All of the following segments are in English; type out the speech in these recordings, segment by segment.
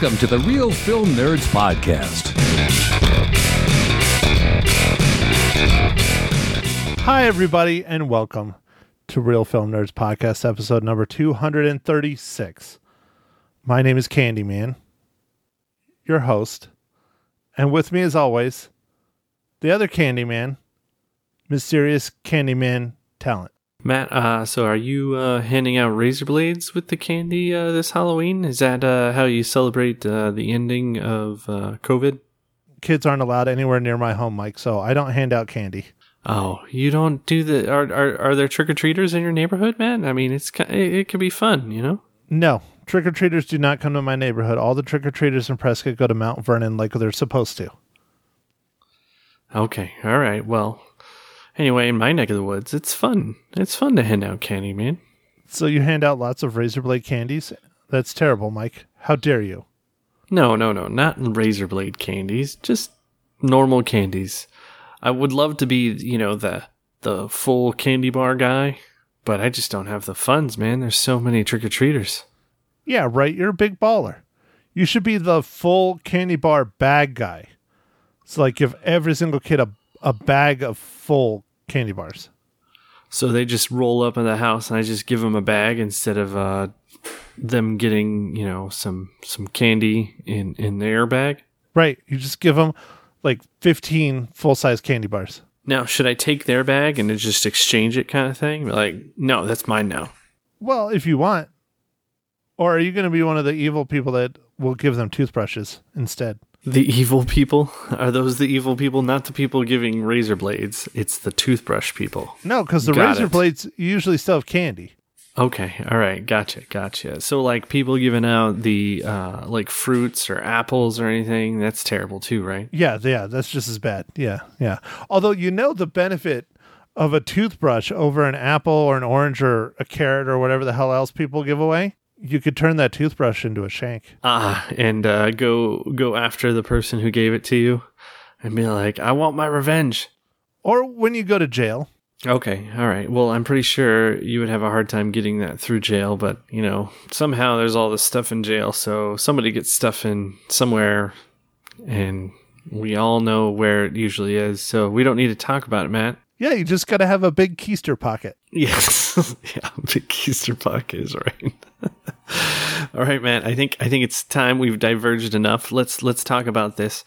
Welcome to the Real Film Nerds Podcast. Hi, everybody, and welcome to Real Film Nerds Podcast, episode number 236. My name is Candyman, your host, and with me, as always, the other Candyman, mysterious Candyman talent. Matt, uh, so are you uh, handing out razor blades with the candy uh, this Halloween? Is that uh, how you celebrate uh, the ending of uh, COVID? Kids aren't allowed anywhere near my home, Mike, so I don't hand out candy. Oh, you don't do the? Are are, are there trick or treaters in your neighborhood, man? I mean, it's it, it could be fun, you know. No, trick or treaters do not come to my neighborhood. All the trick or treaters in Prescott go to Mount Vernon like they're supposed to. Okay, all right. Well, anyway, in my neck of the woods, it's fun. It's fun to hand out candy, man. So you hand out lots of razor blade candies? That's terrible, Mike. How dare you? No, no, no, not razor blade candies, just normal candies. I would love to be, you know, the the full candy bar guy, but I just don't have the funds, man. There's so many trick or treaters. Yeah, right. You're a big baller. You should be the full candy bar bag guy. So, like, give every single kid a, a bag of full candy bars. So they just roll up in the house, and I just give them a bag instead of uh, them getting, you know, some some candy in in their bag. Right. You just give them like 15 full size candy bars. Now, should I take their bag and just exchange it, kind of thing? Like, no, that's mine now. Well, if you want. Or are you going to be one of the evil people that will give them toothbrushes instead? The evil people are those the evil people, not the people giving razor blades. It's the toothbrush people. No, because the Got razor it. blades usually still have candy. Okay, all right, gotcha, gotcha. So like people giving out the uh like fruits or apples or anything, that's terrible too, right? Yeah, yeah, that's just as bad. Yeah, yeah. Although you know the benefit of a toothbrush over an apple or an orange or a carrot or whatever the hell else people give away, you could turn that toothbrush into a shank. Ah, and uh go go after the person who gave it to you and be like, "I want my revenge." Or when you go to jail. Okay, all right. Well, I'm pretty sure you would have a hard time getting that through jail, but you know, somehow there's all this stuff in jail, so somebody gets stuff in somewhere, and we all know where it usually is, so we don't need to talk about it, Matt. Yeah, you just got to have a big keister pocket. Yes, yeah, big keister pocket is right. all right, Matt. I think I think it's time we've diverged enough. Let's let's talk about this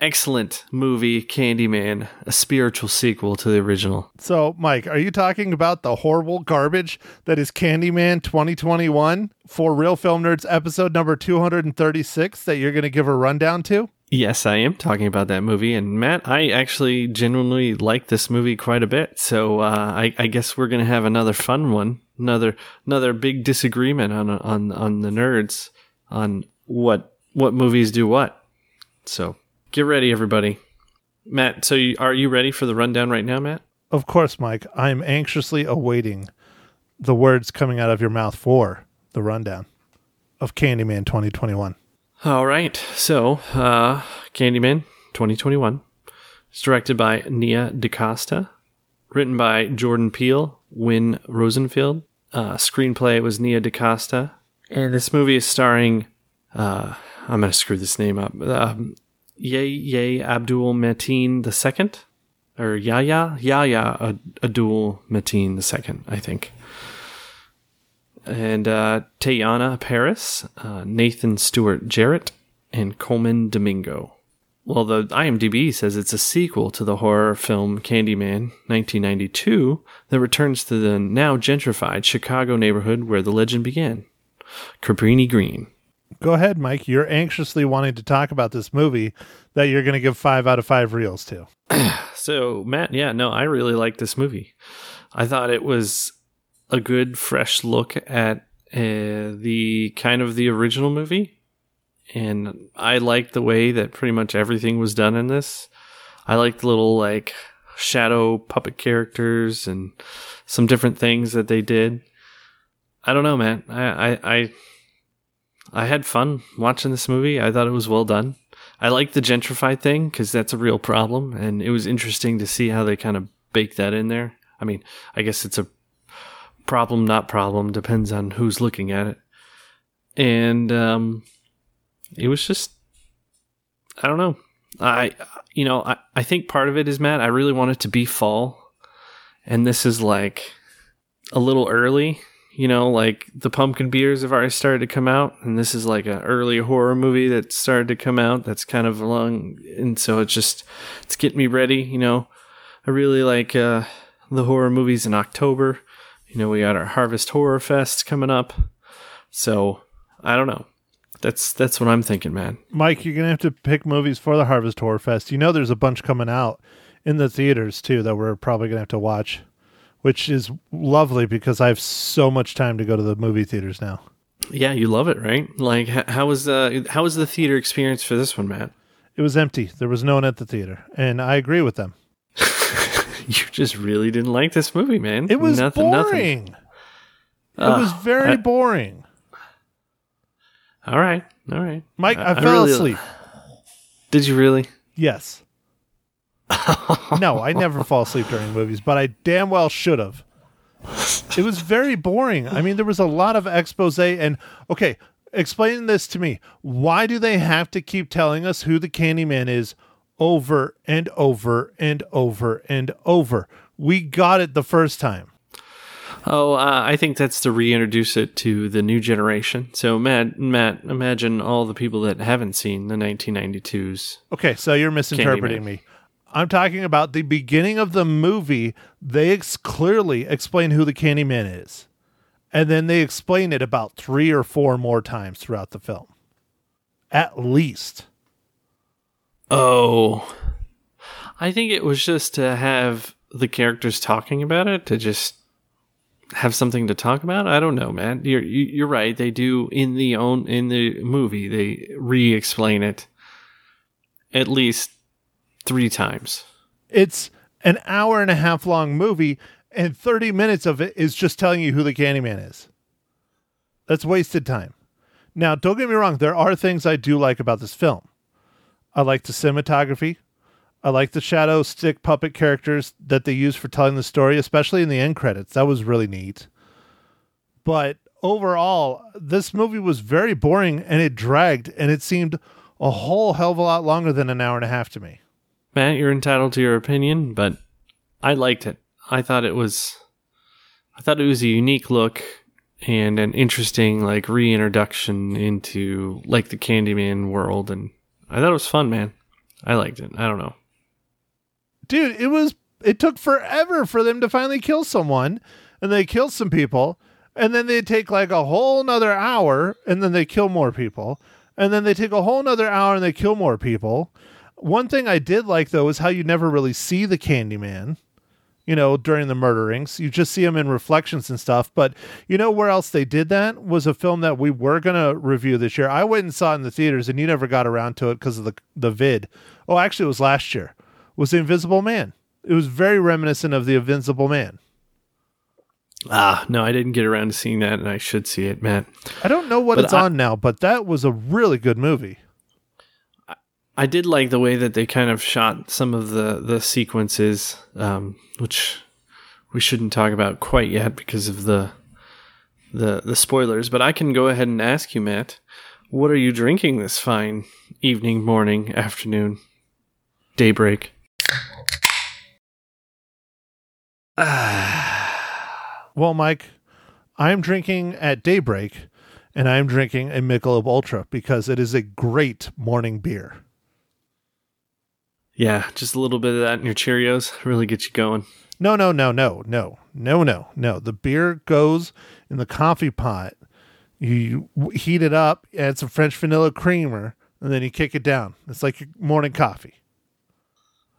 excellent movie, Candyman, a spiritual sequel to the original. So, Mike, are you talking about the horrible garbage that is Candyman 2021 for Real Film Nerds episode number 236 that you're going to give a rundown to? Yes, I am talking about that movie, and Matt, I actually genuinely like this movie quite a bit. So uh, I, I guess we're gonna have another fun one, another another big disagreement on on on the nerds on what what movies do what. So get ready, everybody. Matt, so you, are you ready for the rundown right now, Matt? Of course, Mike. I'm anxiously awaiting the words coming out of your mouth for the rundown of Candyman 2021. All right. So, uh, Candyman 2021 is directed by Nia DaCosta, written by Jordan Peele, Win Rosenfeld. Uh, screenplay was Nia DaCosta. And this movie is starring, uh, I'm going to screw this name up, um, Ye Ye Abdul Mateen II, or Yahya Ad- Abdul Mateen II, I think and uh, Teyonah Parris, uh, Nathan Stewart Jarrett, and Colman Domingo. Well, the IMDb says it's a sequel to the horror film Candyman 1992 that returns to the now gentrified Chicago neighborhood where the legend began, Cabrini Green. Go ahead, Mike. You're anxiously wanting to talk about this movie that you're going to give five out of five reels to. So, Matt, yeah, no, I really like this movie. I thought it was a good, fresh look at uh, the kind of the original movie. And I liked the way that pretty much everything was done in this. I liked the little, like, shadow puppet characters and some different things that they did. I don't know, man. I, I, I, I had fun watching this movie. I thought it was well done. I like the gentrified thing because that's a real problem, and it was interesting to see how they kind of bake that in there. I mean, I guess it's a problem, not problem, depends on who's looking at it. And um, it was just I don't know. I you know, I, I think part of it is Matt, I really want it to be fall. And this is like a little early. You know, like the pumpkin beers have already started to come out, and this is like an early horror movie that started to come out. That's kind of long, and so it's just it's getting me ready. You know, I really like uh, the horror movies in October. You know, we got our Harvest Horror Fest coming up, so I don't know. That's that's what I'm thinking, man. Mike, you're gonna have to pick movies for the Harvest Horror Fest. You know, there's a bunch coming out in the theaters too that we're probably gonna have to watch, which is lovely because I have so much time to go to the movie theaters now. Yeah, you love it, right? Like, how was the how was the theater experience for this one, Matt? It was empty. There was no one at the theater, and I agree with them. You just really didn't like this movie, man. It was nothing, boring. Nothing. It was very I- boring. all right, all right. Mike, I, I fell really- asleep. Did you really? Yes. no, I never fall asleep during movies, but I damn well should have. It was very boring. I mean, there was a lot of expose and okay, explain this to me. Why do they have to keep telling us who the Candyman is over and over and over and over? We got it the first time. Oh, uh, I think that's to reintroduce it to the new generation. So, Matt, Matt, imagine all the people that haven't seen the 1992s. Okay, so you're misinterpreting Candyman. me. I'm talking about the beginning of the movie. They ex- clearly explain who the Candyman is. And then they explain it about three or four more times throughout the film. At least. Oh, I think it was just to have the characters talking about it to just have something to talk about. I don't know, man. You're you- you're right. They do in the own in the movie. They re-explain it at least three times. It's an hour and a half long movie, and 30 minutes of it is just telling you who the Candyman is. That's wasted time. Now, don't get me wrong, there are things I do like about this film. I like the cinematography. I like the shadow stick puppet characters that they use for telling the story, especially in the end credits. That was really neat. But overall, this movie was very boring and it dragged and it seemed a whole hell of a lot longer than an hour and a half to me. Matt, you're entitled to your opinion, but I liked it. I thought it was I thought it was a unique look and an interesting like reintroduction into like the Candyman world and I thought it was fun, man. I liked it. I don't know. dude, it was it took forever for them to finally kill someone, and they kill some people, and then they take like a whole nother hour, and then they kill more people, and then they take a whole nother hour and they kill more people. One thing I did like though is how you never really see the Candyman. You know, during the murderings, you just see him in reflections and stuff. But you know where else they did that was a film that we were gonna review this year. I went and saw it in the theaters, and you never got around to it because of the the vid. Oh, actually, it was last year. Was the Invisible Man? It was very reminiscent of the Invisible Man. Ah, no, I didn't get around to seeing that and I should see it, Matt. I don't know what But it's I- on now, but that was a really good movie. I did like the way that they kind of shot some of the the sequences, um, which we shouldn't talk about quite yet because of the the the spoilers. But I can go ahead and ask you, Matt, what are you drinking this fine evening, morning, afternoon, daybreak? Well, Mike, I'm drinking at daybreak, and I'm drinking a Michelob Ultra because it is a great morning beer. Yeah, just a little bit of that in your Cheerios really gets you going. No, no, no, no, no, no, no, no. The beer goes in the coffee pot. You heat it up, add some French vanilla creamer, and then you kick it down. It's like your morning coffee.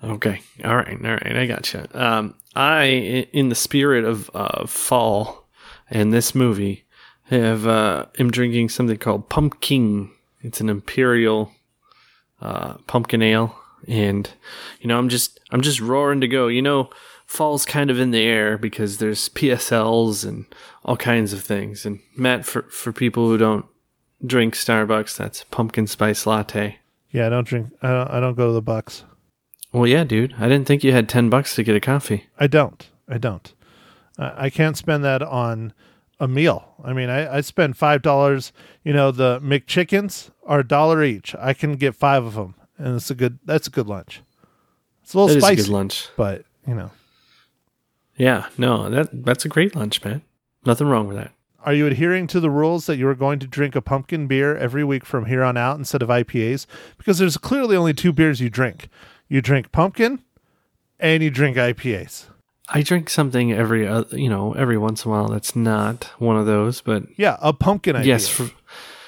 Okay. All right. All right. I gotcha. Um, I, i- in the spirit of uh, fall and this movie, have uh, am drinking something called Pumpkin. It's an imperial uh, pumpkin ale, and you know I'm just I'm just roaring to go. You know, fall's kind of in the air because there's PSLs and all kinds of things. And Matt, for for people who don't drink Starbucks, that's pumpkin spice latte. Yeah, I don't drink. I don't, I don't go to the Bucks. Well, yeah, dude. I didn't think you had ten bucks to get a coffee. I don't. I don't. Uh, I can't spend that on a meal. I mean, I, I spend five dollars. You know, the McChickens are a dollar each. I can get five of them, and it's a good. That's a good lunch. It's a little That spicy, a good lunch. but you know. Yeah, no, that that's a great lunch, man. Nothing wrong with that. Are you adhering to the rules that you are going to drink a pumpkin beer every week from here on out instead of IPAs? Because there's clearly only two beers you drink. You drink pumpkin, and you drink IPAs. I drink something every uh, you know every once in a while that's not one of those, but Yeah, a pumpkin IPA. yes, for,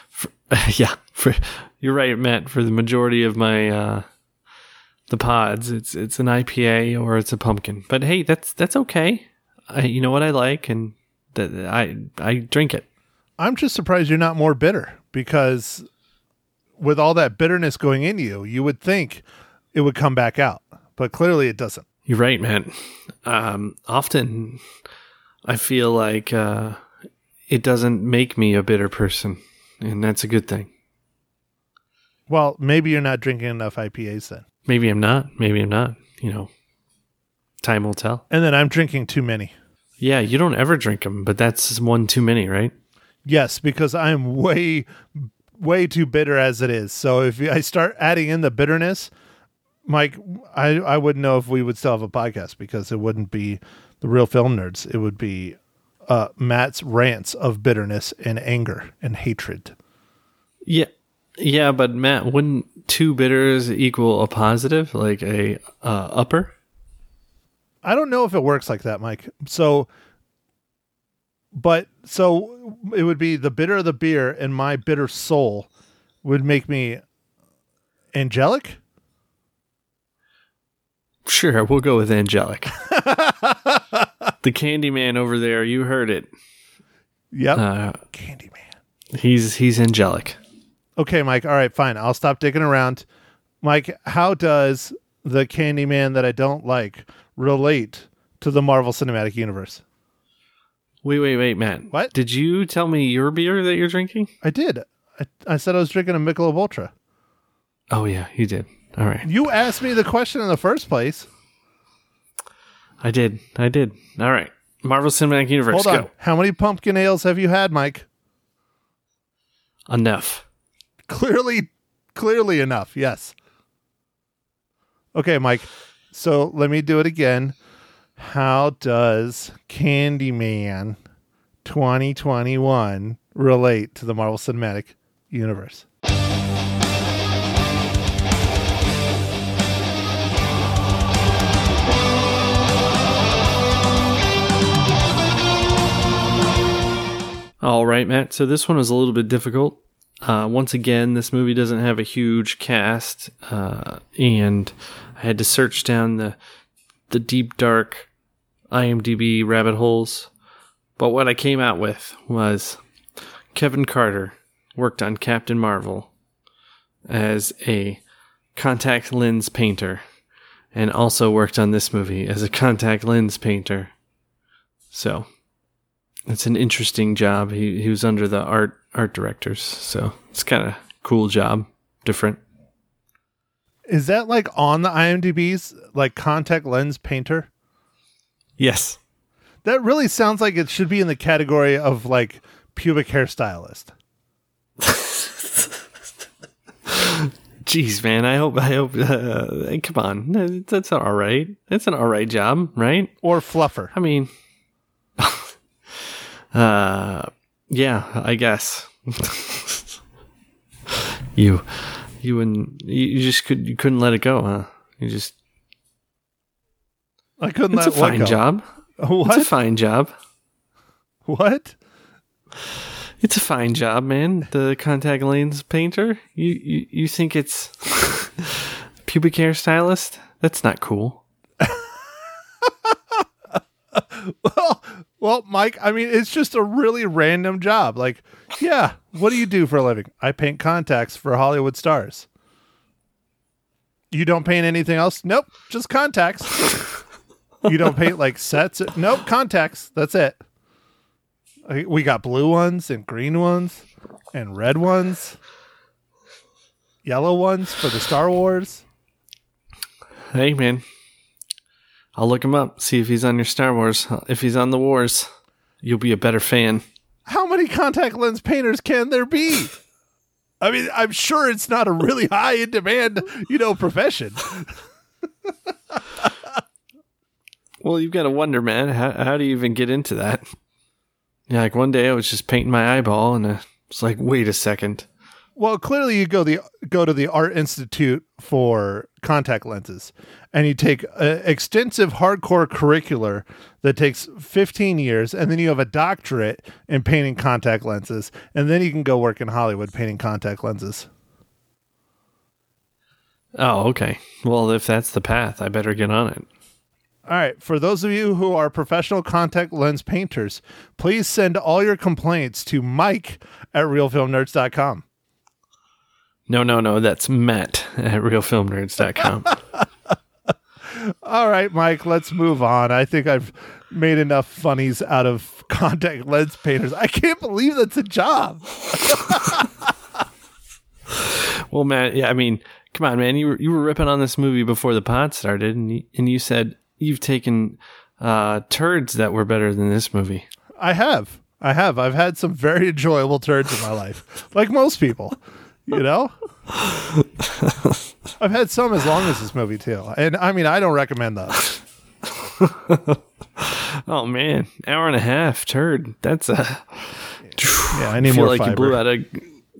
for yeah, for, you're right, Matt. For the majority of my uh, the pods, it's it's an IPA or it's a pumpkin. But hey, that's that's okay. I, you know what I like, and that I I drink it. I'm just surprised you're not more bitter because with all that bitterness going in you, you would think it would come back out, but clearly it doesn't. You're right, man. Um, often I feel like uh, it doesn't make me a bitter person, and that's a good thing. Well, maybe you're not drinking enough IPAs then. Maybe I'm not. Maybe I'm not. You know, time will tell. And then I'm drinking too many. Yeah, you don't ever drink them, but that's one too many, right? Yes, because I'm way, way too bitter as it is. So if I start adding in the bitterness, Mike, I, I wouldn't know if we would still have a podcast because it wouldn't be the real film nerds. It would be uh, Matt's rants of bitterness and anger and hatred. Yeah, yeah, but Matt, wouldn't two bitters equal a positive, like a uh, upper? I don't know if it works like that, Mike. So, but so it would be the bitter of the beer and my bitter soul would make me angelic. Sure, we'll go with angelic. the Candyman over there, you heard it. Yep. Uh, Candyman. he's he's angelic. Okay, Mike. All right, fine. I'll stop digging around. Mike, how does the Candyman that I don't like relate to the Marvel Cinematic Universe? Wait, wait, wait, Matt. What? Did you tell me your beer that you're drinking? I did. I, I said I was drinking a Michelob Ultra. Oh yeah, you did. All right, You asked me the question in the first place. I did. I did. All right, Marvel Cinematic Universe. Hold on. Go. How many pumpkin ales have you had, Mike? Enough. Clearly, clearly enough. Yes. Okay, Mike. So let me do it again. How does Candyman 2021 relate to the Marvel Cinematic Universe? All right, Matt. So this one was a little bit difficult. Uh, once again, this movie doesn't have a huge cast, uh, and I had to search down the the deep dark IMDb rabbit holes. But what I came out with was Kevin Carter worked on Captain Marvel as a contact lens painter, and also worked on this movie as a contact lens painter. So it's an interesting job. He he was under the art art directors, so it's kind of cool job, different. Is that like on the IMDb's like contact lens painter? Yes. That really sounds like it should be in the category of like pubic hairstylist. Jeez, man. I hope. I hope. Uh, come on, that's all right. That's an all right job, right? Or fluffer. I mean, uh, yeah. I guess you, you and you just could you couldn't let it go, huh? You just I couldn't it's a let what fine go. job. It's a What? fine job. What? It's a fine job, man. The contact lens painter. You you, you think it's pubic hair stylist? That's not cool. Well, Mike, I mean, it's just a really random job. Like, yeah, what do you do for a living? I paint contacts for Hollywood stars. You don't paint anything else? Nope, just contacts. you don't paint like sets? Nope, contacts. That's it. We got blue ones and green ones and red ones, yellow ones for the Star Wars. Hey, man. I'll look him up. See if he's on your Star Wars. If he's on the Wars, you'll be a better fan. how many contact lens painters can there be? I mean, I'm sure it's not a really high in demand, you know, profession. Well, you've got to wonder, man. How how do you even get into that? Yeah, like one day I was just painting my eyeball, and it's like, wait a second. Well, clearly you go the go to the Art Institute for contact lenses, and you take an extensive hardcore curricular that takes 15 years, and then you have a doctorate in painting contact lenses, and then you can go work in Hollywood painting contact lenses. Oh, okay. Well, if that's the path, I better get on it. All right, for those of you who are professional contact lens painters, please send all your complaints to Mike at realfilmnerds.com. No, no, no. That's Matt at realfilmnerds.com. All right, Mike, let's move on. I think I've made enough funnies out of contact lens painters. I can't believe that's a job. well, Matt, yeah, I mean, come on, man. You were you were ripping on this movie before the pod started, and you, and you said you've taken uh, turds that were better than this movie. I have. I have. I've had some very enjoyable turds in my life, like most people. You know, I've had some as long as this movie too, and I mean, I don't recommend those. oh man, hour and a half turd. That's a. Yeah, I need feel more like fiber. you blew out a.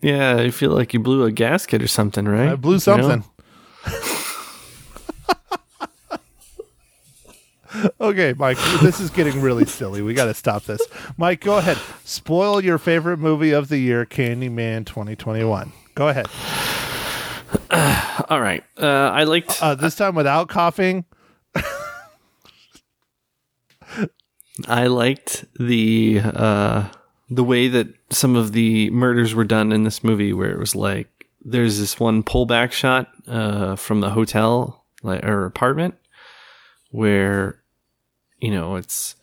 Yeah, I feel like you blew a gasket or something, right? I blew You know? something. okay, Mike, this is getting really silly. We got to stop this. Mike, go ahead. Spoil your favorite movie of the year, Candyman 2021. Go ahead. All right. Uh, I liked. Uh, this time without coughing. I liked the uh, the way that some of the murders were done in this movie, where it was like there's this one pullback shot uh, from the hotel like, or apartment, where you know it's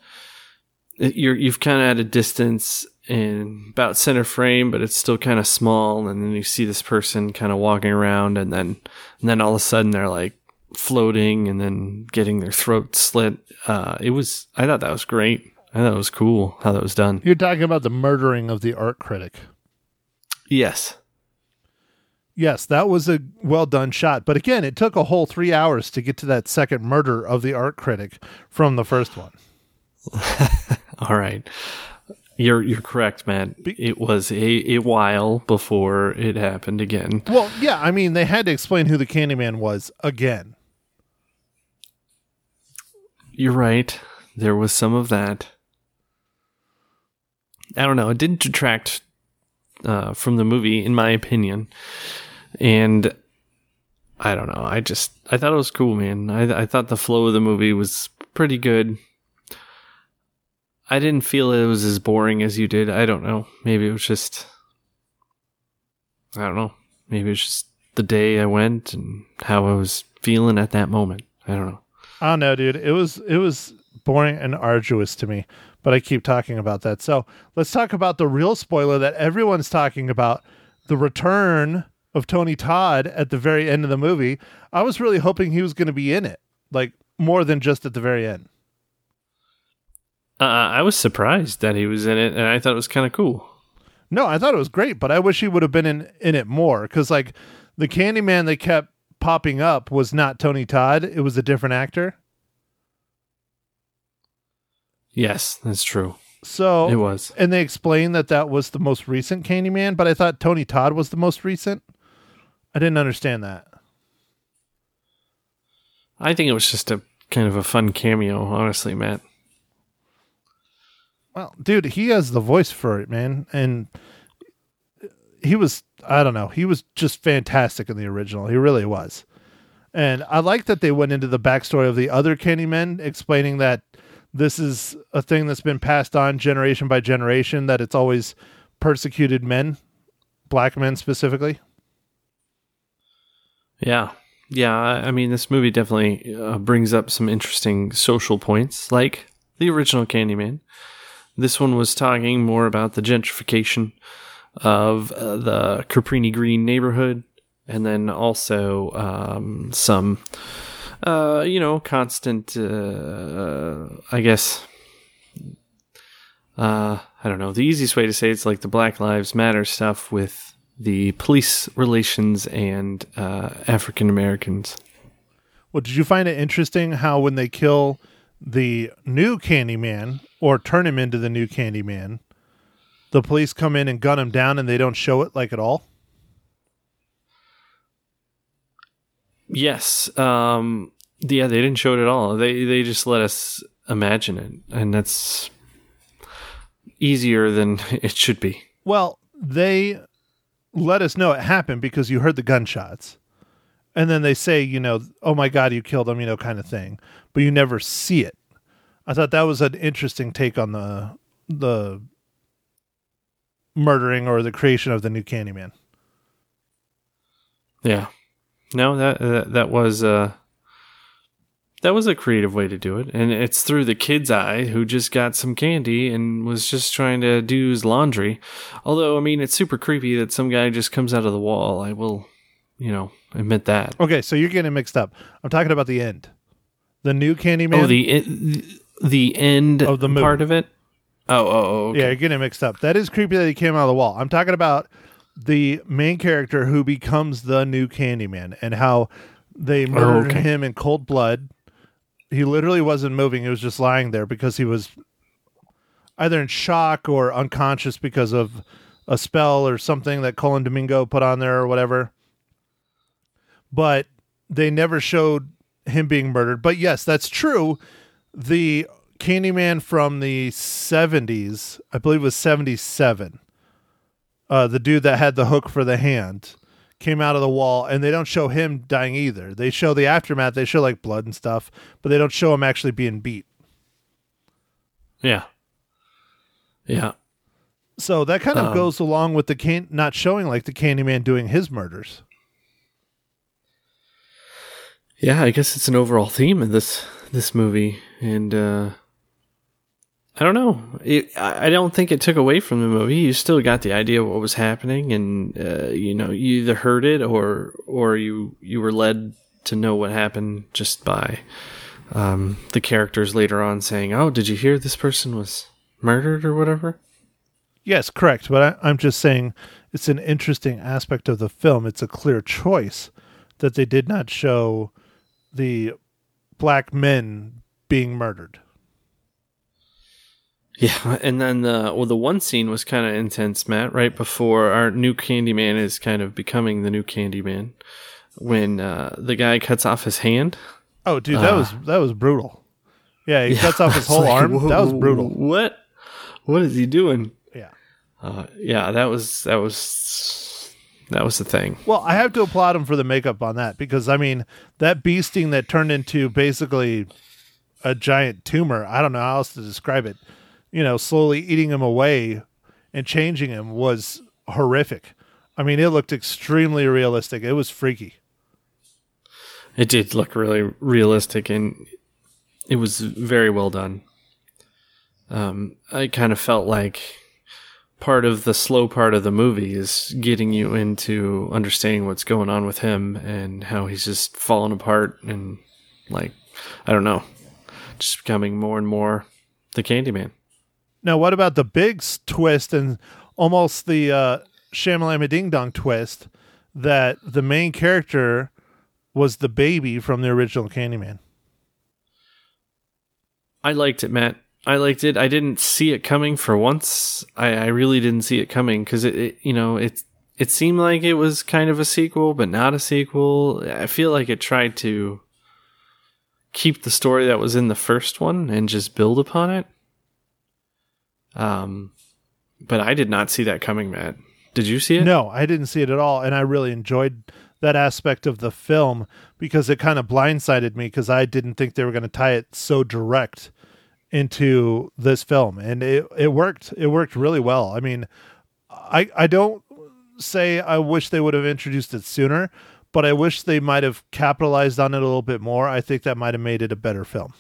you're you've kind of at a distance in about center frame, but it's still kind of small, and then you see this person kind of walking around, and then and then all of a sudden they're like floating and then getting their throat slit. Uh, it was I thought that was great. I thought it was cool how that was done. You're talking about the murdering of the art critic. Yes. Yes, that was a well done shot. But again, it took a whole three hours to get to that second murder of the art critic from the first one. All right. You're you're correct, man. It was a, a while before it happened again. Well, yeah, I mean, they had to explain who the Candyman was again. You're right. There was some of that. I don't know. It didn't detract uh, from the movie, in my opinion. And I don't know. I just I thought it was cool, man. I I thought the flow of the movie was pretty good. I didn't feel it was as boring as you did. I don't know. Maybe it was just I don't know. Maybe it's just the day I went and how I was feeling at that moment. I don't know. I don't know, dude. It was it was boring and arduous to me, but I keep talking about that. So let's talk about the real spoiler that everyone's talking about: the return of Tony Todd at the very end of the movie. I was really hoping he was going to be in it, like more than just at the very end. Uh, I was surprised that he was in it, and I thought it was kind of cool. No, I thought it was great, but I wish he would have been in in it more because like the Candyman they kept popping up was not Tony Todd; it was a different actor. Yes, that's true. So It was. and they explained that that was the most recent Candyman, but I thought Tony Todd was the most recent. I didn't understand that. I think it was just a kind of a fun cameo, honestly, Matt. Well, dude, he has the voice for it, man, and he was I don't know, he was just fantastic in the original. He really was. And I like that they went into the backstory of the other Candymen, explaining that this is a thing that's been passed on generation by generation, that it's always persecuted men, black men specifically. Yeah. Yeah, I I mean, this movie definitely uh, brings up some interesting social points, like the original Candyman. This one was talking more about the gentrification of uh, the Cabrini Green neighborhood, and then also um, some, uh, you know, constant, uh, I guess, uh, I don't know. The easiest way to say it's like the Black Lives Matter stuff with the police relations and uh, African Americans. Well, did you find it interesting how when they kill the new Candyman or turn him into the new Candyman, the police come in and gun him down and they don't show it like at all? Yes. Um, yeah, they didn't show it at all. They they just let us imagine it, and that's easier than it should be. Well, they let us know it happened because you heard the gunshots. And then they say, you know, oh my God, you killed him, you know, kind of thing. But you never see it. I thought that was an interesting take on the the murdering or the creation of the new Candyman. Yeah. No, that that, that was uh that was a creative way to do it. And it's through the kid's eye who just got some candy and was just trying to do his laundry. Although, I mean, it's super creepy that some guy just comes out of the wall. I will, you know, admit that. Okay, so you're getting mixed up. I'm talking about the end. The new Candyman. Oh, the the end Of the movie. part of it? Oh, oh, oh okay. Yeah, you're getting mixed up. That is creepy that he came out of the wall. I'm talking about the main character who becomes the new Candyman and how they oh, murdered okay. him in cold blood. He literally wasn't moving. He was just lying there because he was either in shock or unconscious because of a spell or something that Colin Domingo put on there or whatever. But they never showed him being murdered. But yes, that's true. The Candyman from the 70s, I believe it was 77, uh, the dude that had the hook for the hand, came out of the wall, and they don't show him dying either. They show the aftermath, they show like blood and stuff, but they don't show him actually being beat. Yeah. Yeah. So that kind of Um, goes along with the can- not showing like the Candyman doing his murders. Yeah, I guess it's an overall theme of this this movie, and uh, I don't know. It, I don't think it took away from the movie. You still got the idea of what was happening, and uh, you know, you either heard it or or you you were led to know what happened just by um, the characters later on saying, "Oh, did you hear this person was murdered or whatever?" Yes, correct. But I, I'm just saying it's an interesting aspect of the film. It's a clear choice that they did not show the black men being murdered. Yeah, and then the well, the one scene was kind of intense, Matt. Right before our new Candyman is kind of becoming the new Candyman, when uh, the guy cuts off his hand. Oh, dude, that was that was brutal. Yeah, he cuts off his whole like, arm. whoa, that was brutal. What? What is he doing? Yeah. Uh, yeah, that was that was that was the thing. Well, I have to applaud him for the makeup on that because I mean that beasting that turned into basically a giant tumor. I don't know how else to describe it. You know, slowly eating him away and changing him was horrific. I mean, it looked extremely realistic. It was freaky. It did look really realistic, and it was very well done. Um, I kind of felt like part of the slow part of the movie is getting you into understanding what's going on with him and how he's just falling apart and like I don't know, just becoming more and more the Candyman. Now, what about the big twist and almost the uh, Shamalama Ding Dong twist that the main character was the baby from the original Candyman? I liked it, Matt. I liked it. I didn't see it coming for once. I, I really didn't see it coming because it, it, you know, it it seemed like it was kind of a sequel, but not a sequel. I feel like it tried to keep the story that was in the first one and just build upon it. Um, but I did not see that coming, Matt. Did you see it? No, I didn't see it at all, and I really enjoyed that aspect of the film because it kind of blindsided me because I didn't think they were going to tie it so direct into this film, and it it worked. It worked really well. I mean, I I don't say I wish they would have introduced it sooner, but I wish they might have capitalized on it a little bit more. I think that might have made it a better film.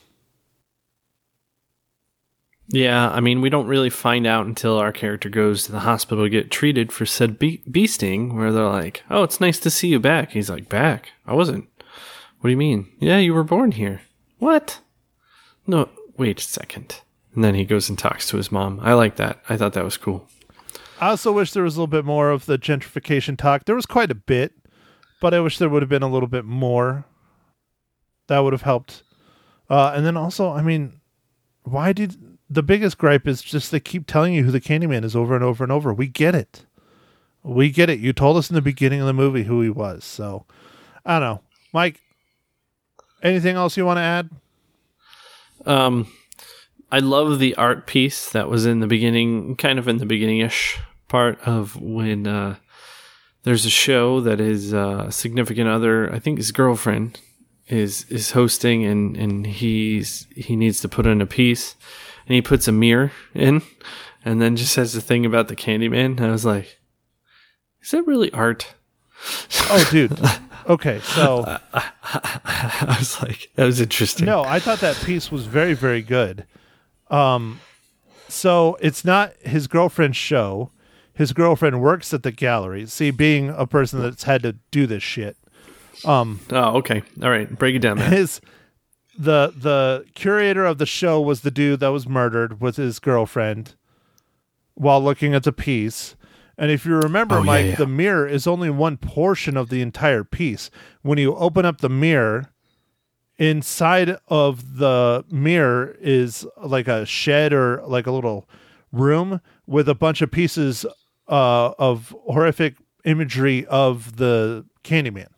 Yeah, I mean, we don't really find out until our character goes to the hospital to get treated for said bee, bee sting, where they're like, "Oh, it's nice to see you back." He's like, "Back? I wasn't." What do you mean? Yeah, you were born here. What? No, wait a second. and then he goes and talks to his mom. I like that. I thought that was cool. I also wish there was a little bit more of the gentrification talk. There was quite a bit, but I wish there would have been a little bit more. That would have helped. Uh, and then also, I mean, why did the biggest gripe is just they keep telling you who the Candyman is over and over and over. We get it. We get it. You told us in the beginning of the movie who he was. So I don't know. Mike, anything else you want to add? Um, I love the art piece that was in the beginning, kind of in the beginning ish part of when uh, there's a show that his uh, significant other, I think his girlfriend, is is hosting, and and he's he needs to put in a piece, and he puts a mirror in, and then just says the thing about the Candyman. I was like, is that really art? Oh, dude. Okay, so I was like, that was interesting. no, I thought that piece was very, very good. Um, so it's not his girlfriend's show. His girlfriend works at the gallery. See, being a person that's had to do this shit, Um, Oh, okay. All right. Break it down, man. his the the curator of the show was the dude that was murdered with his girlfriend while looking at the piece. And if you remember, Oh, Mike, yeah. the mirror is only one portion of the entire piece. When you open up the mirror, inside of the mirror is like a shed or like a little room with a bunch of pieces uh, of horrific imagery of the Candyman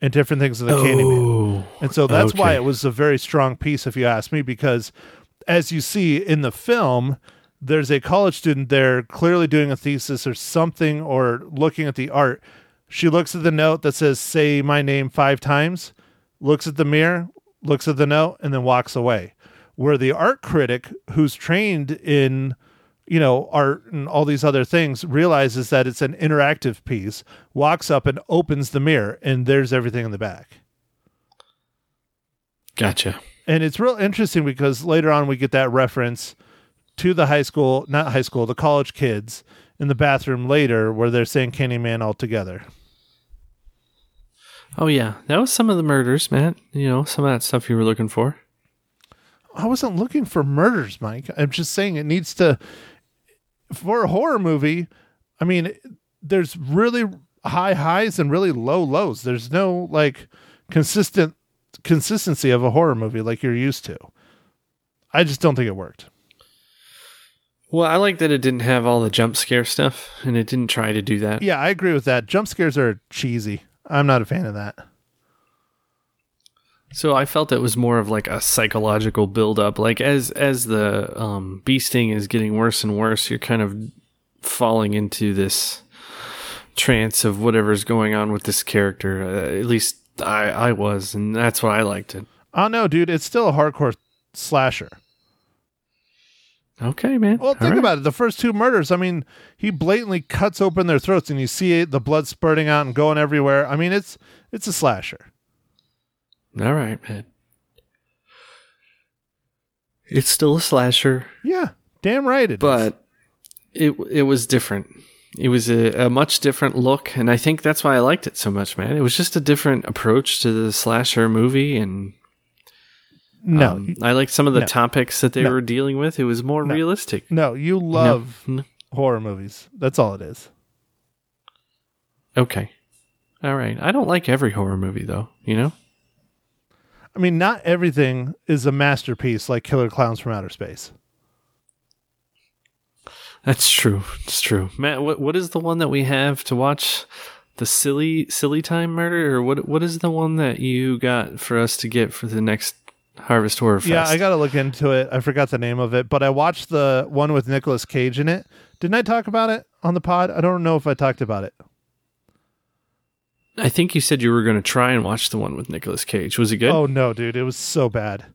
and different things of the Candyman. Oh, And so that's why it was a very strong piece, if you ask me, because as you see in the film, there's a college student there clearly doing a thesis or something or looking at the art. She looks at the note that says, Say my name five times, looks at the mirror, looks at the note, and then walks away. Where the art critic, who's trained in you know, art and all these other things, realizes that it's an interactive piece, walks up and opens the mirror, and there's everything in the back. gotcha. And it's real interesting because later on we get that reference to the high school, not high school, the college kids in the bathroom later where they're saying Candyman all together. Oh yeah, that was some of the murders, Matt. You know, some of that stuff you were looking for. I wasn't looking for murders, Mike. I'm just saying it needs to for a horror movie. I mean, there's really high highs and really low lows. There's no like consistent consistency of a horror movie like you're used to. I just don't think it worked. Well, I like that it didn't have all the jump scare stuff, and it didn't try to do that. Yeah, I agree with that. Jump scares are cheesy. I'm not a fan of that. So I felt it was more of like a psychological build up. Like as as the um, bee sting is getting worse and worse, you're kind of falling into this trance of whatever's going on with this character. Uh, at least I I was, and that's why I liked it. Oh no, dude, it's still a hardcore slasher. Okay, man. Well, think about it. The first two murders, I mean, he blatantly cuts open their throats, and you see the blood spurting out and going everywhere. I mean, it's it's a slasher. All right, man. It's still a slasher, Yeah, damn right it is. but it it was different. It was a, a much different look, and I think that's why I liked it so much, man. It was just a different approach to the slasher movie, and no, um, I like some of the No. topics that they No. were dealing with. It was more realistic. no, you love No. horror movies. That's all it is. Okay, all right. I don't like every horror movie, though. You know. I mean, not everything is a masterpiece like Killer Clowns from Outer Space. That's true. It's true. Matt, what what is the one that we have to watch? The silly silly time murder, or what? What is the one that you got for us to get for the next Harvest Horror Fest? Yeah, I got to look into it. I forgot the name of it, but I watched the one with Nicolas Cage in it. Didn't I talk about it on the pod? I don't know if I talked about it. I think you said you were going to try and watch the one with Nicolas Cage. Was it good? Oh no, dude, it was so bad.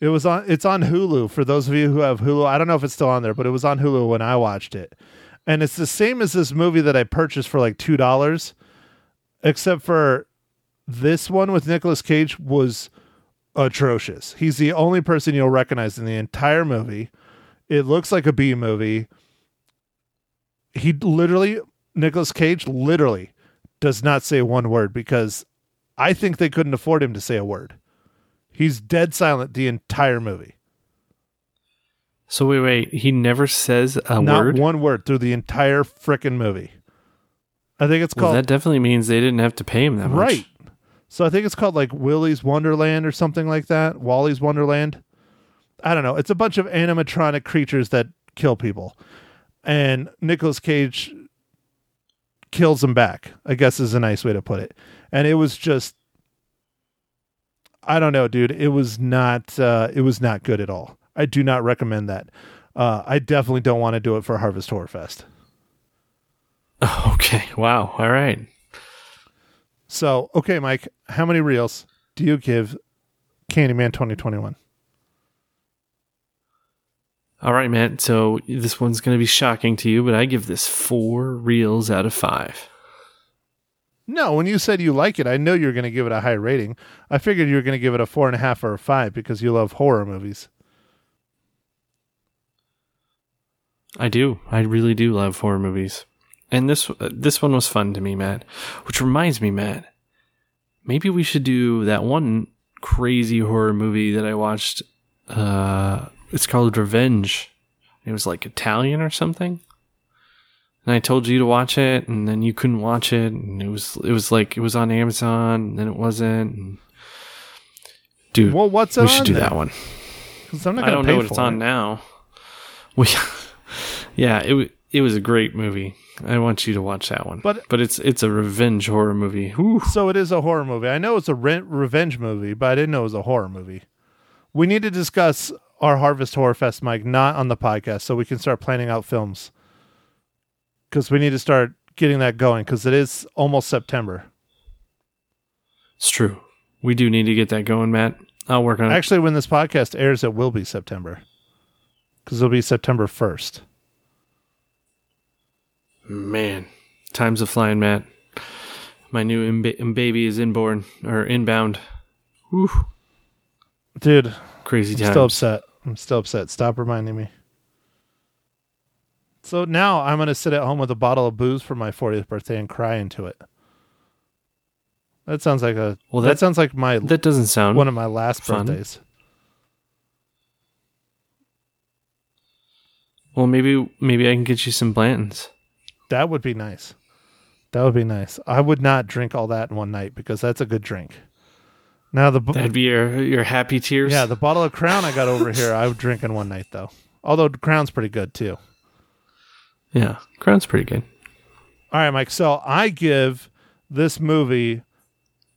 It was on. It's on Hulu for those of you who have Hulu. I don't know if it's still on there, but it was on Hulu when I watched it, and it's the same as this movie that I purchased for like two dollars, except for this one with Nicolas Cage was atrocious. He's the only person you'll recognize in the entire movie. It looks like a B movie. He literally, Nicolas Cage literally does not say one word because I think they couldn't afford him to say a word. He's dead silent the entire movie. So wait, wait. He never says a word. Not word. one word through the entire frickin' movie. I think it's well, called that definitely means they didn't have to pay him that much. right. So I think it's called like Willy's Wonderland or something like that. Wally's Wonderland. I don't know. It's a bunch of animatronic creatures that kill people, and Nicolas Cage kills them back. I guess is a nice way to put it. And it was just, I don't know, dude. It was not. Uh, it was not good at all. I do not recommend that. Uh, I definitely don't want to do it for Harvest Horror Fest. Okay. Wow. All right. So, okay, Mike, how many reels do you give Candyman 2021? All right, Matt. So this one's going to be shocking to you, but I give this four reels out of five. No, when you said you like it, I know you're going to give it a high rating. I figured you were going to give it a four and a half or a five because you love horror movies. I do. I really do love horror movies, and this uh, this one was fun to me, Matt. Which reminds me, Matt, maybe we should do that one crazy horror movie that I watched. Uh, it's called Revenge. It was like Italian or something. And I told you to watch it, and then you couldn't watch it, and it was it was like it was on Amazon, and then it wasn't. And dude, Well, what's we should do then? that one. I'm not I don't know what it's on now. We, yeah, it it was a great movie. I want you to watch that one. But- but it's it's a revenge horror movie. Whew. So it is a horror movie. I know it's a re- revenge movie, but I didn't know it was a horror movie. We need to discuss our Harvest Horror Fest, Mike, not on the podcast, so we can start planning out films. Because we need to start getting that going because it is almost September. It's true. We do need to get that going, Matt. I'll work on it. Actually, when this podcast airs, it will be September because it'll be September 1st. Man, times are flying, Matt. My new imba- baby is inborn or inbound. Whew. Dude, Crazy I'm times. still upset. I'm still upset. Stop reminding me. So now I'm going to sit at home with a bottle of booze for my 40th birthday and cry into it. That sounds like a Well, that, that- sounds like my That doesn't sound one of my last fun. birthdays. well. Maybe maybe I can get you some Blantons. That would be nice. That would be nice. I would not drink all that in one night because that's a good drink. Now the bo- That'd be your your happy tears. yeah the bottle of Crown I got over here I would drink in one night though. Although Crown's pretty good too. yeah. Crown's pretty good. All right, Mike. So I give this movie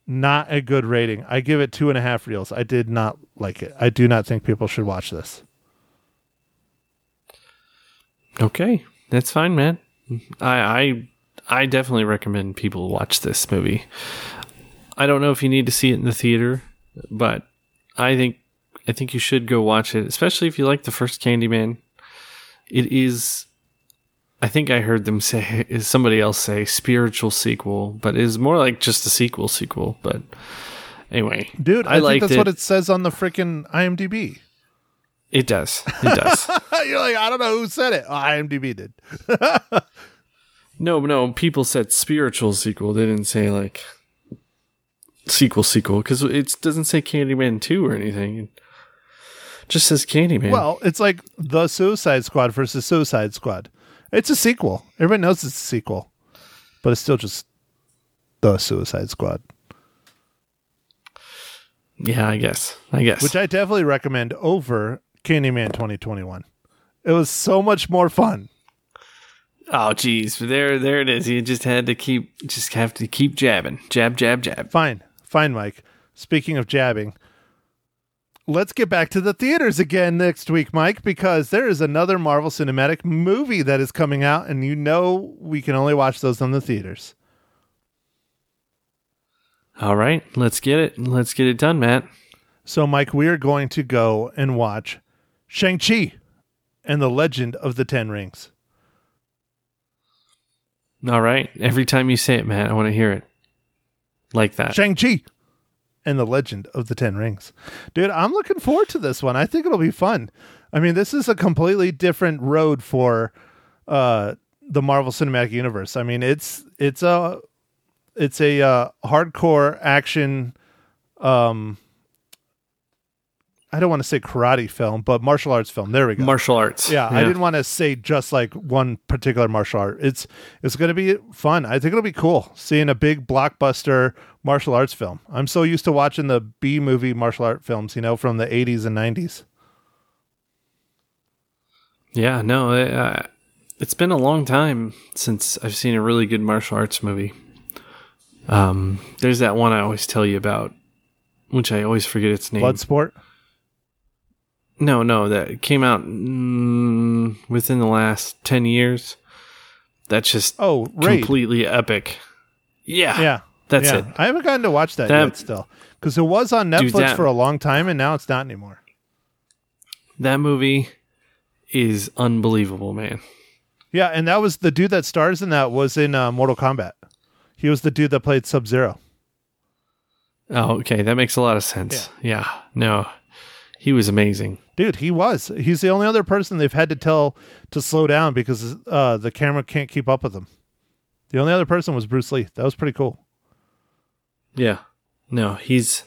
not a good rating. I give it two and a half reels. I did not like it. I do not think people should watch this. Okay, that's fine, man. I I I definitely recommend people watch this movie. I don't know if you need to see it in the theater, but I think I think you should go watch it, especially if you like the first Candyman. It is I think I heard them say is somebody else say spiritual sequel, but it is more like just a sequel sequel, but anyway. Dude, I, I think that's it. what it says on the freaking IMDb. It does. It does. You're like, I don't know who said it. Oh, IMDb did. No, no, people said spiritual sequel. They didn't say like sequel sequel because it doesn't say Candyman 2 or anything. It just says Candyman. Well, it's like the Suicide Squad versus Suicide Squad. It's a sequel. Everybody knows it's a sequel, but it's still just the Suicide Squad, yeah, I guess. I guess. which I definitely recommend over Candyman 2021. It was so much more fun. oh, geez. There, there it is. You just had to keep, just have to keep jabbing. Jab, jab, jab. Fine, fine, Mike. Speaking of jabbing, let's get back to the theaters again next week, Mike, because there is another Marvel Cinematic movie that is coming out, and you know we can only watch those on the theaters. All right, let's get it. Let's get it done, Matt. So, Mike, we are going to go and watch Shang-Chi and the Legend of the Ten Rings. All right. Every time you say it, man, I want to hear it. Like that. Shang-Chi and the Legend of the Ten Rings. Dude, I'm looking forward to this one. I think it'll be fun. I mean, this is a completely different road for uh, the Marvel Cinematic Universe. I mean, it's it's a it's a uh, hardcore action um I don't want to say karate film, but martial arts film. There we go. Martial arts. yeah, I didn't want to say just like one particular martial art. It's it's going to be fun. I think it'll be cool seeing a big blockbuster martial arts film. I'm so used to watching the B movie martial art films, you know, from the 80s and 90s. Yeah, no, uh, it's been a long time since I've seen a really good martial arts movie. Um, there's that one I always tell you about, which I always forget its name. Bloodsport. No, no, that came out mm, within the last ten years. That's just Oh, Raid. completely epic. Yeah, Yeah. that's yeah. it. I haven't gotten to watch that, That- yet still. Because it was on Netflix that- for a long time and now it's not anymore. That movie is unbelievable, man. Yeah, and that was the dude that stars in that was in uh, Mortal Kombat. He was the dude that played Sub Zero. Oh, okay, that makes a lot of sense. Yeah, no, he was amazing. Dude, he was. He's the only other person they've had to tell to slow down because uh, the camera can't keep up with him. The only other person was Bruce Lee. That was pretty cool. Yeah. No, he's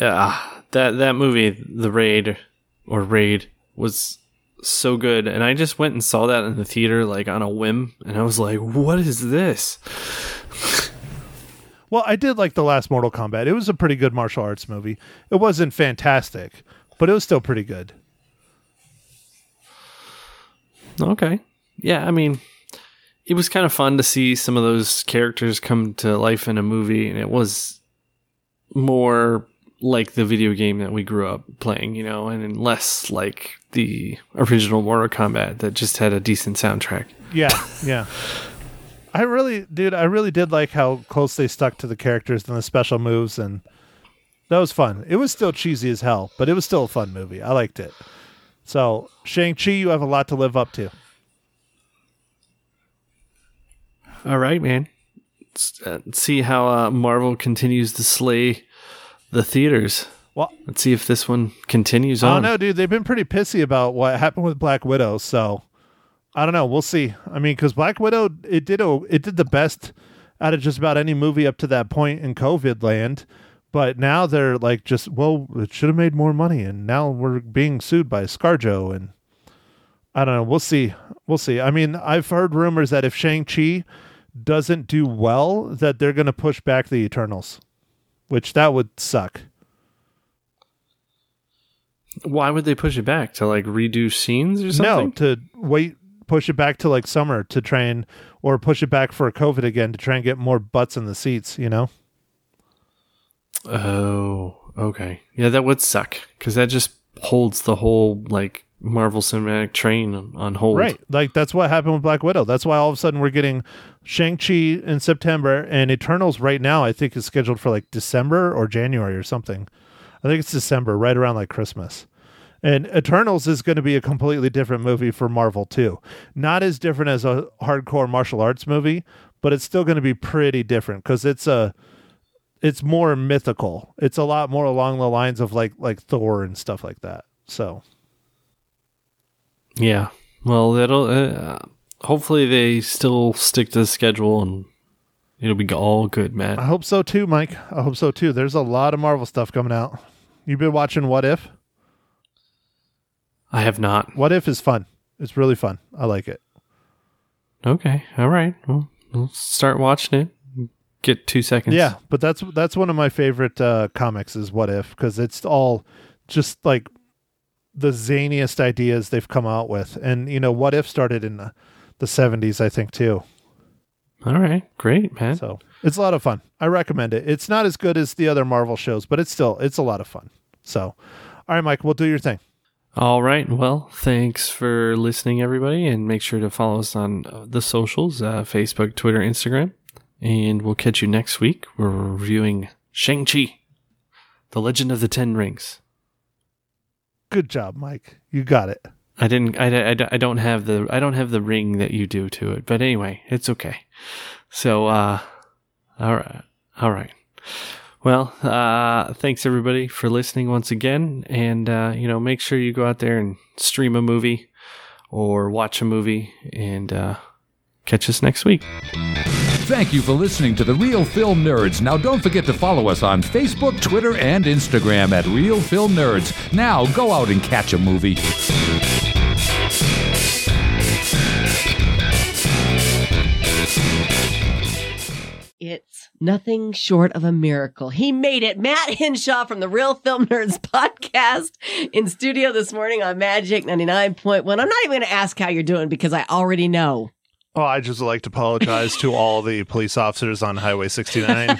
uh, that that movie, The Raid or Raid was so good and I just went and saw that in the theater like on a whim and I was like, "What is this?" Well, I did like the last Mortal Kombat. It was a pretty good martial arts movie. It wasn't fantastic, but it was still pretty good. Okay. Yeah, I mean, it was kind of fun to see some of those characters come to life in a movie and it was more like the video game that we grew up playing, you know, and less like the original Mortal Kombat that just had a decent soundtrack. Yeah, yeah. I really, dude, I really did like how close they stuck to the characters and the special moves, and that was fun. It was still cheesy as hell, but it was still a fun movie. I liked it. So, Shang-Chi, you have a lot to live up to. All right, man. Let's uh, see how uh, Marvel continues to slay the theaters. Well, Let's see if this one continues I don't on. know, dude. They've been pretty pissy about what happened with Black Widow, so I don't know. We'll see. I mean, because Black Widow, it did it did the best out of just about any movie up to that point in COVID land. But now they're like, just well, it should have made more money, and now we're being sued by ScarJo, and I don't know. We'll see. We'll see. I mean, I've heard rumors that if Shang Chi doesn't do well, that they're going to push back the Eternals, which that would suck. Why would they push it back to like redo scenes or something? No, to wait, push it back to like summer to try and, or push it back for COVID again to try and get more butts in the seats. You know? Oh, okay. Yeah, that would suck because that just holds the whole like Marvel Cinematic train on- hold. Right. Like that's what happened with Black Widow. That's why all of a sudden we're getting Shang Chi in September and Eternals right now. I think is scheduled for like December or January or something. I think it's December, right around like Christmas. And Eternals is going to be a completely different movie for Marvel too. Not as different as a hardcore martial arts movie, but it's still going to be pretty different because it's a it's more mythical. It's a lot more along the lines of like like Thor and stuff like that. So Yeah. Well, that'll. Uh, hopefully, they still stick to the schedule and it'll be all good, man. I hope so too, Mike. I hope so too. There's a lot of Marvel stuff coming out. You've been watching What If? I have not. What If is fun. It's really fun. I like it. Okay. All right. Well, we'll start watching it. Get two seconds. Yeah, but that's that's one of my favorite uh, comics is What If because it's all just like the zaniest ideas they've come out with, and you know What If started in the, 70s, I think too. All right. Great, man. So it's a lot of fun. I recommend it. It's not as good as the other Marvel shows, but it's still it's a lot of fun. So, all right, Mike, we'll do your thing. All right. Well, thanks for listening, everybody, and make sure to follow us on uh, the socials uh, Facebook, Twitter, Instagram. And we'll catch you next week. We're reviewing Shang-Chi, The Legend of the Ten Rings. Good job, Mike. You got it. I didn't. I, I, I don't have the. I don't have the ring that you do to it. But anyway, it's okay. So, uh, all right, all right. Well, uh, thanks everybody for listening once again, and uh, you know, make sure you go out there and stream a movie or watch a movie, and uh, catch us next week. Thank you for listening to The Real Film Nerds. Now, don't forget to follow us on Facebook, Twitter, and Instagram at Real Film Nerds. Now, go out and catch a movie. It's nothing short of a miracle. He made it. Matt Hinshaw from the Real Film Nerds podcast in studio this morning on Magic 99.1. I'm not even going to ask how you're doing because I already know. Oh, I just like to apologize to all the police officers on Highway 69.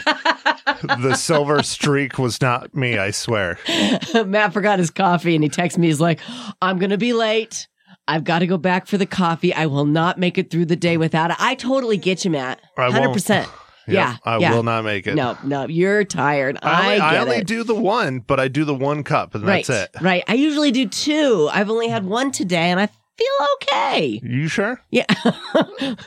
the silver streak was not me, I swear. Matt forgot his coffee and he texts me. He's like, I'm going to be late. I've got to go back for the coffee. I will not make it through the day without it. I totally get you, Matt. I won't. 100%. Yep, yeah. I yeah. will not make it. No, no, you're tired. I only, I, I only it. do the one, but I do the one cup, and right, that's it. Right. I usually do two. I've only had one today and I feel okay. You sure? Yeah.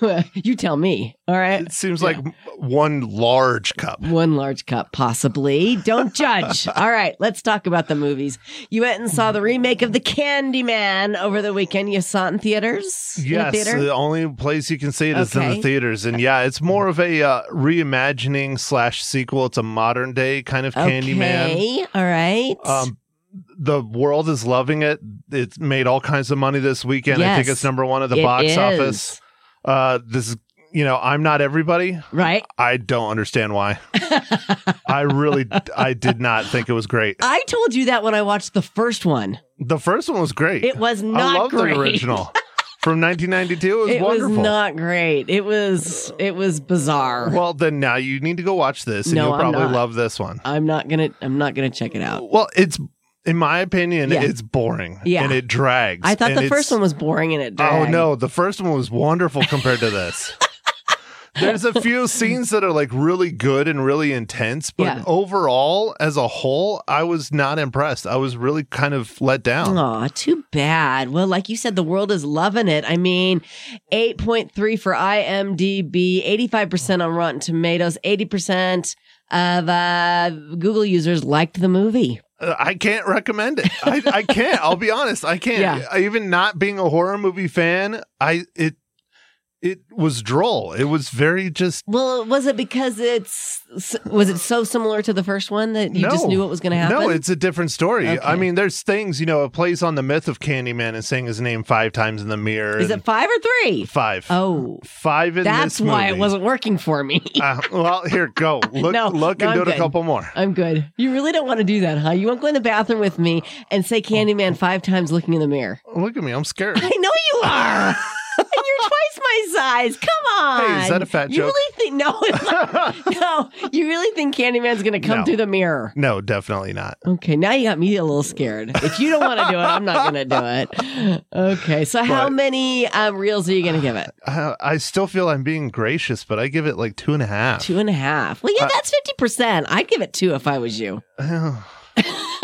you tell me. All right. It seems like one large cup. One large cup, possibly. Don't judge. All right, let's talk about the movies. You went and saw the remake of The Candyman over the weekend. You saw it in theaters? In the Yes, theater? the only place you can see it is in the theaters, and yeah, it's more of a uh, reimagining slash sequel. It's a modern day kind of Candyman. Okay. All right. Um, the world is loving it. It's made all kinds of money this weekend. I think it's number one at the box is. office. Uh, this is, you know, I'm not everybody. Right. I don't understand why. I really, I did not think it was great. I told you that when I watched the first one. The first one was great. It was not I love great. the original from 1992. It was It wonderful. was not great. It was it was bizarre. Well, then now you need to go watch this, and No, you'll probably love this one. I'm not gonna I'm not gonna check it out. Well, it's in my opinion, Yeah. it's boring. Yeah. and it drags. I thought and the first one was boring and it drags. Oh no, the first one was wonderful compared to this. There's a few scenes that are like really good and really intense, but Yeah. overall, as a whole, I was not impressed. I was really kind of let down. Aw, too bad. Well, like you said, the world is loving it. I mean, 8.3 for IMDb, 85% on Rotten Tomatoes, 80% of uh, Google users liked the movie. I can't recommend it. I, I can't. I'll be honest. I can't. Yeah. Even not being a horror movie fan, I it it was droll. It was very just Well, was it because it's was it so similar to the first one that you just knew what was going to happen? No, it's a different story. Okay. I mean, there's things, you know, it plays on the myth of Candyman and saying his name five times in the mirror. Is it five or three? five? Oh, Five in the mirror that's why it wasn't working for me. Uh, well, here, go. Look, No, look, no, and I'm do it a couple more. I'm good. You really don't want to do that, huh? You won't go in the bathroom with me and say Candyman five times looking in the mirror. Look at me. I'm scared. I know you are. And you're twice my size. Come on. Hey, is that a fat you joke? really think no, no. You really think Candyman's gonna come No. through the mirror? no, definitely not. Okay, now you got me a little scared. If you don't want to do it, I'm not gonna do it. Okay, so how But- many um, reels are you gonna give it? I, I still feel I'm being gracious, but I give it like two and a half. Two and a half. Well, yeah, Uh, that's fifty percent. I'd give it two if I was you.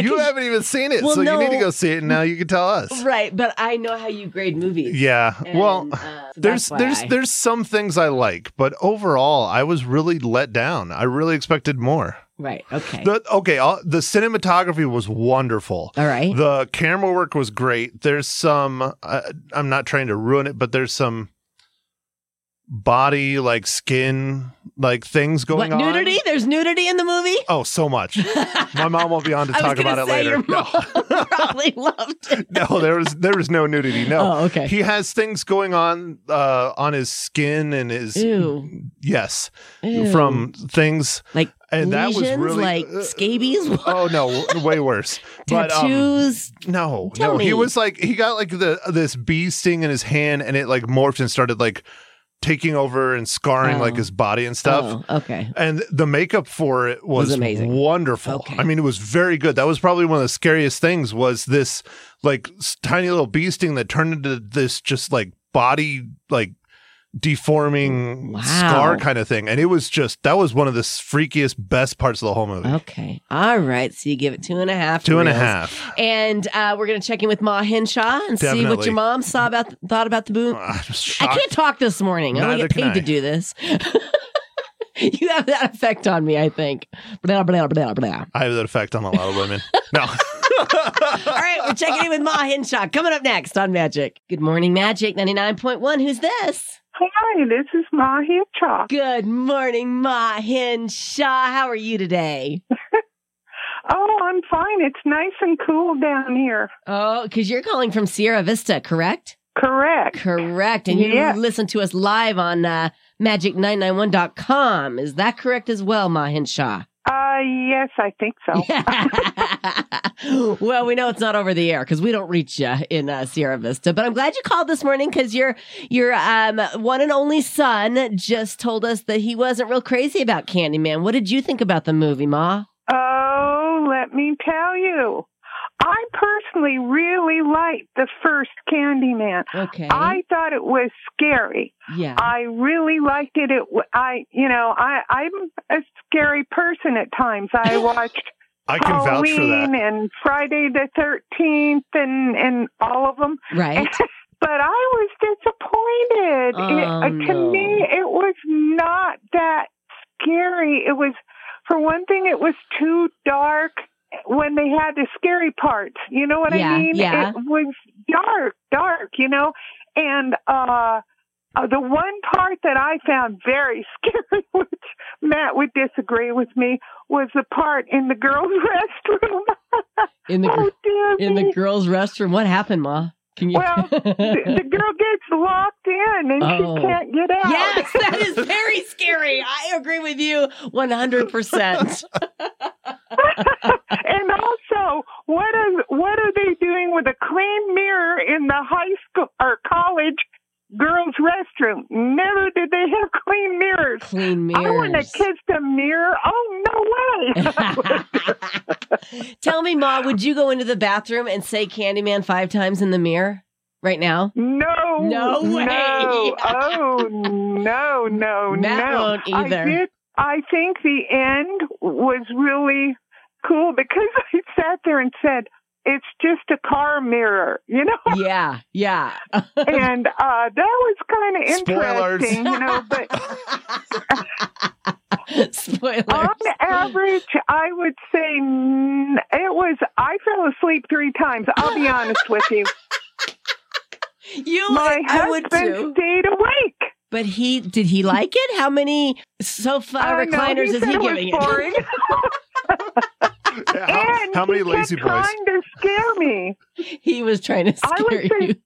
you haven't even seen it, Well, so you need to go see it, and now you can tell us. Right, but I know how you grade movies. Yeah. And, well, uh, so there's there's I- there's some things I like, but overall, I was really let down. I really expected more. right. Okay. The okay, all, the cinematography was wonderful. All right. The camera work was great. There's some uh, I'm not trying to ruin it, but there's some body like skin like things going what on. nudity? There's nudity in the movie. Oh, so much. My mom won't be on to talk about it later. No. probably loved it. no, there was there was no nudity. No. Oh, okay. He has things going on uh on his skin and his Ew. yes Ew. from things like and that was really like uh, scabies, Oh no, way worse. But, um, tattoos. no, Tell no, he was like he got like the this bee sting in his hand and it like morphed and started like taking over and scarring Oh. like his body and stuff. Oh, okay. And the makeup for it was, Was amazing. wonderful. Okay. I mean, it was very good. That was probably one of the scariest things was this like tiny little bee sting that turned into this just like body like deforming Wow. scar kind of thing. And it was just that was one of the freakiest, best parts of the whole movie. Okay. All right. So you give it two and a half. Two and a half. And uh, we're gonna check in with Ma Hinshaw and see what your mom saw about thought about the. I'm I can't talk this morning. I only Neither get paid to do this. you have that effect on me, I think. Blah, blah, blah, blah. I have that effect on a lot of women. No. All right, we're checking in with Ma Hinshaw. Coming up next on Magic. Good morning, Magic 99.1. Who's this? Hi, this is Ma Hitchcock. Good morning, Ma Hinshaw. How are you today? Oh, I'm fine. It's nice and cool down here. Oh, because you're calling from Sierra Vista, correct? Correct. Correct. And you Yes. listen to us live on uh, magic991.com. Is that correct as well, Ma Hinshaw? Uh, yes, I think so. well, we know it's not over the air because we don't reach you in uh, Sierra Vista. But I'm glad you called this morning because your your um, one and only son just told us that he wasn't real crazy about Candyman. What did you think about the movie, Ma? Oh, let me tell you. I personally really liked the first Candyman. Okay. I thought it was scary. yeah. I really liked it. It, I. you know, I, I'm a scary person at times. I watched I can vouch for Halloween that. and Friday the 13th and, and all of them. right. but I was disappointed. it, Oh, uh, to no. me, it was not that scary. It was, for one thing, it was too dark when they had the scary parts. You know what Yeah, I mean? yeah. It was dark, dark, you know? And, uh, uh, the one part that I found very scary, which Matt would disagree with me, was the part in the girls' restroom. In the oh, dear in me. the girls' restroom, what happened, Ma? Can you? Well, the, the girl gets locked in and Oh. she can't get out. yes, that is very scary. I agree with you 100%. and also, what are what are they clean mirror in the high school or college girls' restroom? Never did they have clean mirrors. Clean mirrors. I want to kiss the mirror. Oh no way! Tell me, Ma, would you go into the bathroom and say Candyman five times in the mirror right now? no, No way. no. Oh no, no, Matt no. won't either. I did. I think the end was really cool because I sat there and said, "It's just a car mirror," you know. Yeah, yeah. and uh, that was kind of interesting, you know. But Spoilers. on average, I would say it was. I fell asleep three times. I'll be honest with you. you, My I would husband stayed awake. But he did he like it? How many sofa know, recliners he is he it giving boring. Yeah, how, and how many he lazy kept boys? trying to scare me. He was trying to I would scare say-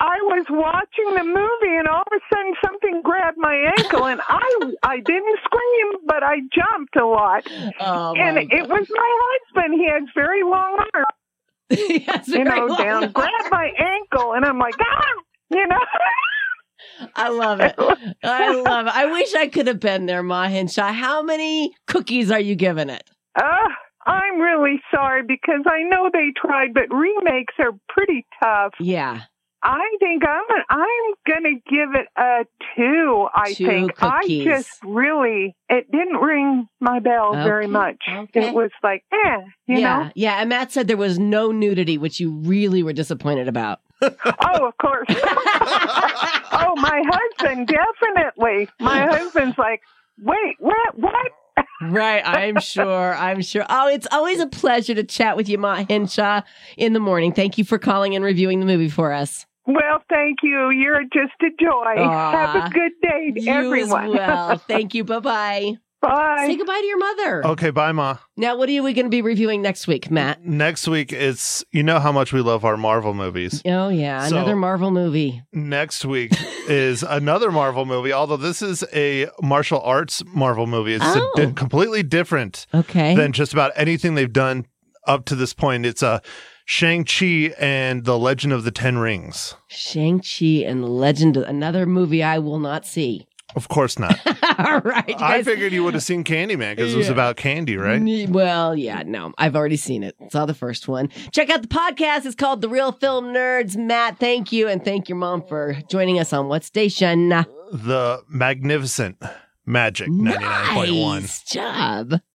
I was watching the movie and all of a sudden something grabbed my ankle and I I didn't scream but I jumped a lot. Oh, and my it was my husband. He has very long arms, Yes, you very know, long down, arms. grabbed my ankle and I'm like, ah, you know. I love it. I love it. I wish I could have been there, Ma Hinshaw. How many cookies are you giving it? Uh, I'm really sorry because I know they tried, but remakes are pretty tough. Yeah. I think I'm I'm gonna give it a two. I Two think cookies. I just really it didn't ring my bell very much. okay. It was like, eh, you yeah. know. Yeah. And Matt said there was no nudity, which you really were disappointed about. Oh, of course. oh, my husband definitely. My husband's like, wait, what? What? Right, I'm sure. I'm sure. Oh, it's always a pleasure to chat with you, Ma Hinshaw, in the morning. Thank you for calling and reviewing the movie for us. Well, thank you. You're just a joy. Have a good day, You everyone. as well. Thank you. Bye bye. Bye. Say goodbye to your mother. Okay, bye, Ma. Now, what are we going to be reviewing next week, Matt? Next week, it's you know how much we love our Marvel movies. Oh yeah, So- another Marvel movie. Next week is another Marvel movie, although this is a martial arts Marvel movie. It's a Oh. di- completely different Okay. than just about anything they've done up to this point. It's a Shang-Chi and the Legend of the Ten Rings. Shang-Chi and the Legend, of another movie I will not see. Of course not. All right. I guys- figured you would have seen Candyman because it was about candy, right? Well, yeah, no, I've already seen it. Saw the first one. Check out the podcast. It's called The Real Film Nerds. Matt, thank you. And thank your mom for joining us on what station? The magnificent Magic 99.1. Nice job.